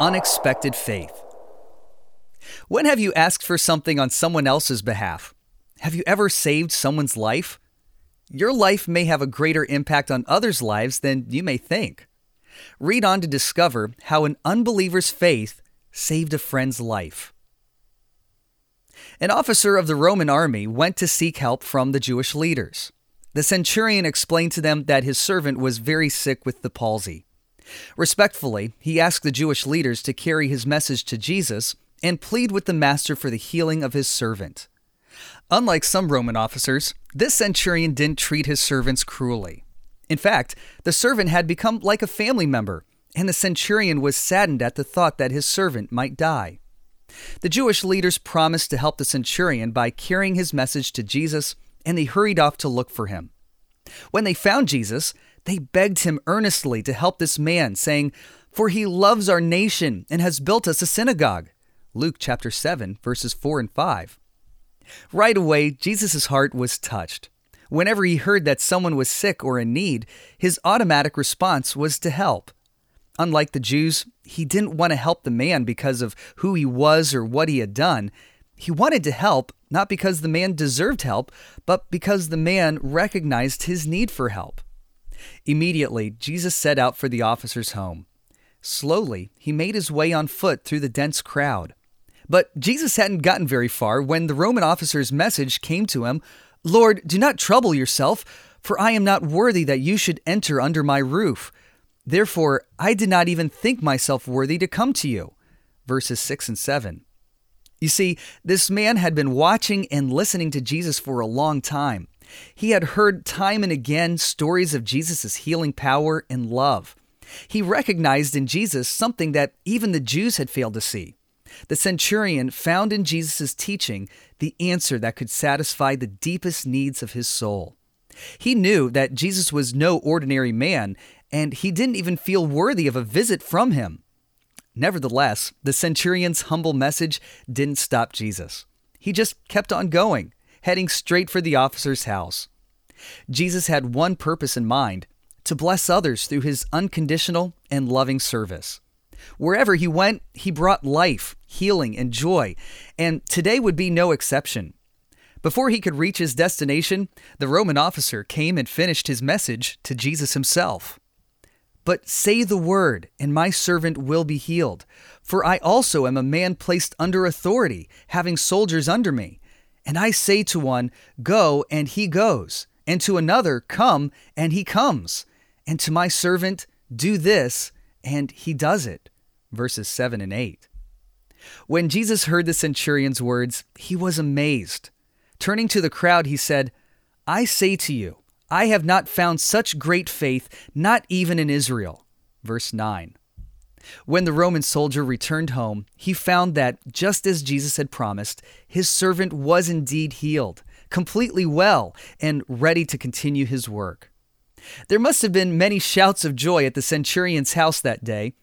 Unexpected Faith. When have you asked for something on someone else's behalf? Have you ever saved someone's life? Your life may have a greater impact on others' lives than you may think. Read on to discover how an unbeliever's faith saved a friend's life. An officer of the Roman army went to seek help from the Jewish leaders. The centurion explained to them that his servant was very sick with the palsy. Respectfully, he asked the Jewish leaders to carry his message to Jesus and plead with the master for the healing of his servant. Unlike some Roman officers, this centurion didn't treat his servants cruelly. In fact, the servant had become like a family member, and the centurion was saddened at the thought that his servant might die. The Jewish leaders promised to help the centurion by carrying his message to Jesus, and they hurried off to look for him. When they found Jesus, they begged him earnestly to help this man, saying, For he loves our nation and has built us a synagogue. Luke chapter 7, verses 4 and 5. Right away, Jesus' heart was touched. Whenever he heard that someone was sick or in need, his automatic response was to help. Unlike the Jews, he didn't want to help the man because of who he was or what he had done. He wanted to help not because the man deserved help, but because the man recognized his need for help. Immediately, Jesus set out for the officer's home. Slowly, he made his way on foot through the dense crowd. But Jesus hadn't gotten very far when the Roman officer's message came to him Lord, do not trouble yourself, for I am not worthy that you should enter under my roof. Therefore, I did not even think myself worthy to come to you. Verses 6 and 7. You see, this man had been watching and listening to Jesus for a long time. He had heard time and again stories of Jesus' healing power and love. He recognized in Jesus something that even the Jews had failed to see. The centurion found in Jesus' teaching the answer that could satisfy the deepest needs of his soul. He knew that Jesus was no ordinary man, and he didn't even feel worthy of a visit from him. Nevertheless, the centurion's humble message didn't stop Jesus. He just kept on going heading straight for the officer's house. Jesus had one purpose in mind to bless others through his unconditional and loving service. Wherever he went, he brought life, healing, and joy, and today would be no exception. Before he could reach his destination, the Roman officer came and finished his message to Jesus himself. But say the word, and my servant will be healed. For I also am a man placed under authority, having soldiers under me. And I say to one, Go, and he goes, and to another, Come, and he comes, and to my servant, Do this, and he does it. Verses 7 and 8. When Jesus heard the centurion's words, he was amazed. Turning to the crowd, he said, I say to you, I have not found such great faith, not even in Israel. Verse 9. When the Roman soldier returned home, he found that, just as Jesus had promised, his servant was indeed healed, completely well, and ready to continue his work. There must have been many shouts of joy at the centurion's house that day.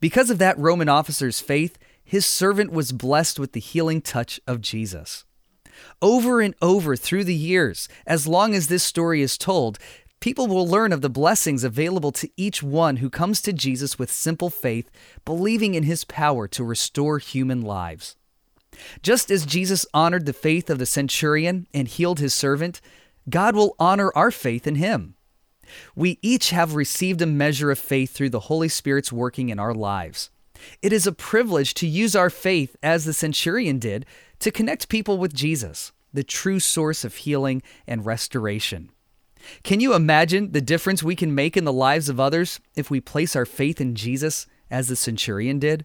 Because of that Roman officer's faith, his servant was blessed with the healing touch of Jesus. Over and over through the years, as long as this story is told, People will learn of the blessings available to each one who comes to Jesus with simple faith, believing in his power to restore human lives. Just as Jesus honored the faith of the centurion and healed his servant, God will honor our faith in him. We each have received a measure of faith through the Holy Spirit's working in our lives. It is a privilege to use our faith, as the centurion did, to connect people with Jesus, the true source of healing and restoration. Can you imagine the difference we can make in the lives of others if we place our faith in Jesus as the centurion did?